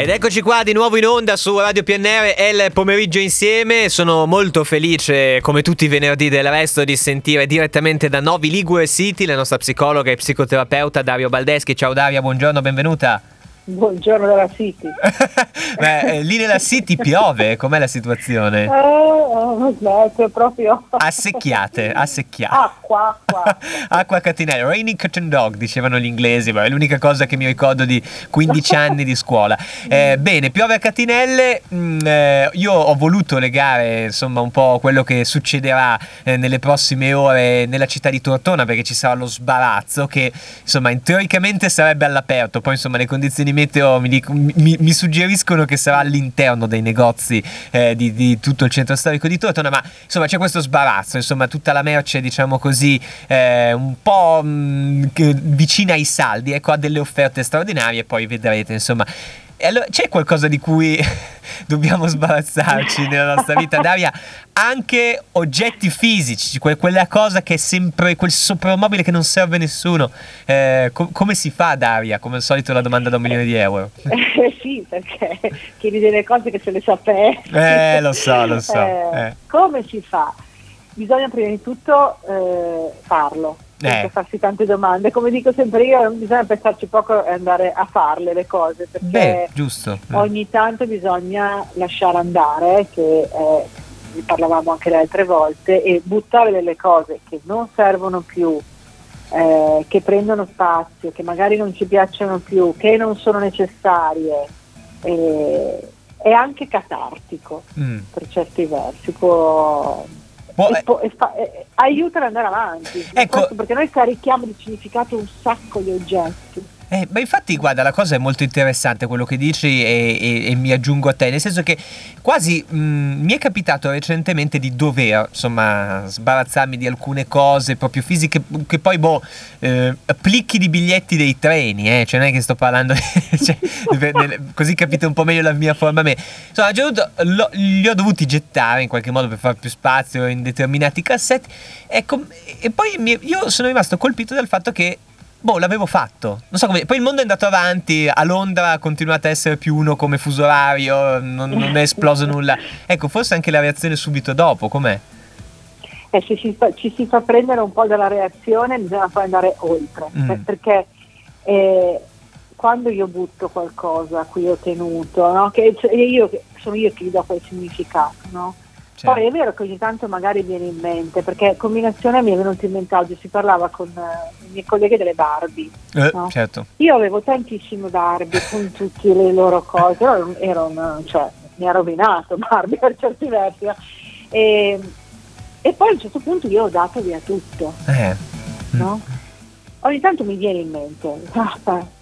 Ed eccoci qua di nuovo in onda su Radio PNR e il pomeriggio insieme. Sono molto felice, come tutti i venerdì del resto, di sentire direttamente da Novi Ligure City la nostra psicologa e psicoterapeuta Dario Baldeschi. Ciao Daria, buongiorno, benvenuta. Buongiorno dalla City. Beh, eh, lì nella City piove, com'è la situazione? Eh, oh, smetto proprio. Assecchiate, assecchiate. Acqua, acqua. acqua catinella, rainy cotton dog, dicevano gli inglesi, ma è l'unica cosa che mi ricordo di 15 anni di scuola. Eh, bene, piove a catinelle, mh, mm, eh, io ho voluto legare insomma un po' quello che succederà eh, nelle prossime ore nella città di Tortona, perché ci sarà lo sbarazzo che insomma teoricamente sarebbe all'aperto, poi insomma le condizioni meteo mi, dico, mi, mi, suggeriscono che sarà all'interno dei negozi eh, di, di, tutto il centro storico di Tortona, ma insomma c'è questo sbarazzo, insomma tutta la merce diciamo così eh, un po' mh, mm, vicina ai saldi, ecco ha delle offerte straordinarie, poi vedrete insomma e allora c'è qualcosa di cui dobbiamo sbarazzarci nella nostra vita, Daria? Anche oggetti fisici, que- quella cosa che è sempre quel soprammobile che non serve a nessuno. Eh, com- come si fa, Daria? Come al solito la domanda da un milione di euro. Eh, sì, perché chiedi delle cose che se le sapete. Eh, lo so, lo so. Eh, eh. Come si fa? Bisogna prima di tutto eh, farlo senza eh. farsi tante domande. Come dico sempre io, non bisogna pensarci poco e andare a farle le cose, perché Beh, giusto. ogni tanto bisogna lasciare andare, che eh, ne parlavamo anche le altre volte, e buttare delle cose che non servono più, eh, che prendono spazio, che magari non ci piacciono più, che non sono necessarie. Eh, è anche catartico mm. per certi versi, può, può, e, può, e fa, e, aiuta ad andare avanti. Ecco, perché noi carichiamo di significato un sacco di oggetti. Eh, ma infatti, guarda, la cosa è molto interessante quello che dici e, e, e mi aggiungo a te, nel senso che quasi mh, mi è capitato recentemente di dover, insomma, sbarazzarmi di alcune cose proprio fisiche, che poi, boh, eh, plicchi di biglietti dei treni, eh, cioè non è che sto parlando, cioè, così capite un po' meglio la mia forma a me. Insomma, a un certo li ho dovuti gettare in qualche modo per fare più spazio in determinati cassetti, ecco, e poi mi, io sono rimasto colpito dal fatto che Boh, l'avevo fatto. Non so come. Poi il mondo è andato avanti. A Londra ha continuato a essere più uno come fuso orario. Non, non è esploso nulla. Ecco, forse anche la reazione subito dopo, com'è? Eh, se ci, ci, si fa prendere un po' dalla reazione, bisogna poi andare oltre. Mm. Perché eh, quando io butto qualcosa a cui ho tenuto, no? che io, sono io che gli do quel significato, no? Certo. Poi è vero che ogni tanto magari viene in mente, perché combinazione mi è venuto in mente oggi, si parlava con uh, i miei colleghi delle Barbie. Eh, no? certo. Io avevo tantissime Barbie con tutte le loro cose, ero, ero, cioè, mi ha rovinato Barbie per certi versi. E, e, poi a un certo punto io ho dato via tutto. Eh. No? Ogni tanto mi viene in mente, ah,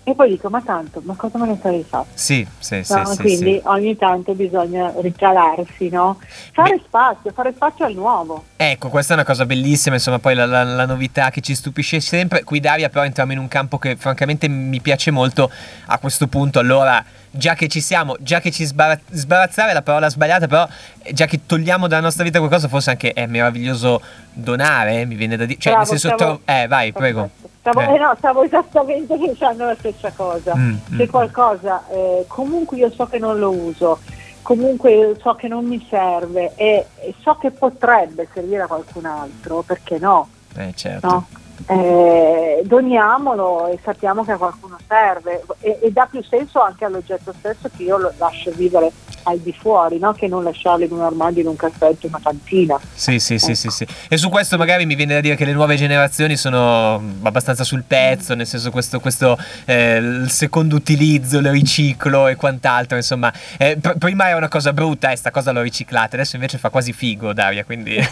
e poi dico, ma tanto, ma cosa me ne sarei fatto? Sì, sì, no, sì. Quindi sì. ogni tanto bisogna ricalarsi, no? Fare Beh. spazio, fare spazio al nuovo. Ecco, questa è una cosa bellissima, insomma, poi la, la, la, novità che ci stupisce sempre. Qui Daria però entriamo in un campo che francamente mi piace molto a questo punto. Allora, già che ci siamo, già che ci sbarazz- sbarazzare è la parola sbagliata, però già che togliamo dalla nostra vita qualcosa, forse anche è meraviglioso donare, mi viene da dire. Cioè, Bravo, nel senso, stavo... eh, vai, Perfetto. prego. Stavo, eh. Eh no, stavo, esattamente pensando la stessa cosa. Mm, Se mm. qualcosa, eh, comunque io so che non lo uso, comunque so che non mi serve e, e so che potrebbe servire a qualcun altro, perché no? Eh, certo. No? Eh, doniamolo e sappiamo che a qualcuno serve e, e, dà più senso anche all'oggetto stesso che io lo lascio vivere al di fuori, no? che non lasciarlo in un armadio, in un cassetto, in una cantina. Sì, sì, ecco. sì, sì, sì. E su questo magari mi viene da dire che le nuove generazioni sono abbastanza sul pezzo, nel senso questo, questo eh, il secondo utilizzo, il riciclo e quant'altro, insomma. Eh, pr- prima era una cosa brutta e sta cosa l'ho riciclata, adesso invece fa quasi figo, Daria, quindi...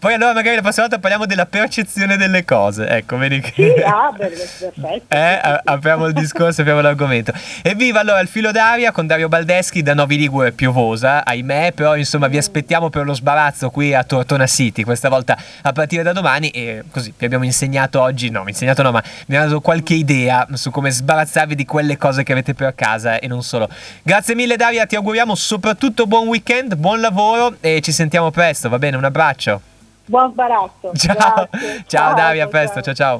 Poi allora magari la prossima volta parliamo della percezione delle cose, ecco, vedi che... Sì, ah, perfetto. Eh, apriamo il discorso, apriamo l'argomento. Evviva allora il filo d'aria Italia con Dario Baldeschi da Novi Ligure piovosa, ahimè, però insomma vi aspettiamo per lo sbarazzo qui a Tortona City, questa volta a partire da domani e così vi abbiamo insegnato oggi, no, insegnato no, ma mi ha dato qualche idea su come sbarazzarvi di quelle cose che avete per casa e non solo. Grazie mille Daria, ti auguriamo soprattutto buon weekend, buon lavoro e ci sentiamo presto, va bene? Un abbraccio. Buon sbarazzo. Ciao, ciao, ciao Daria, a presto, ciao ciao.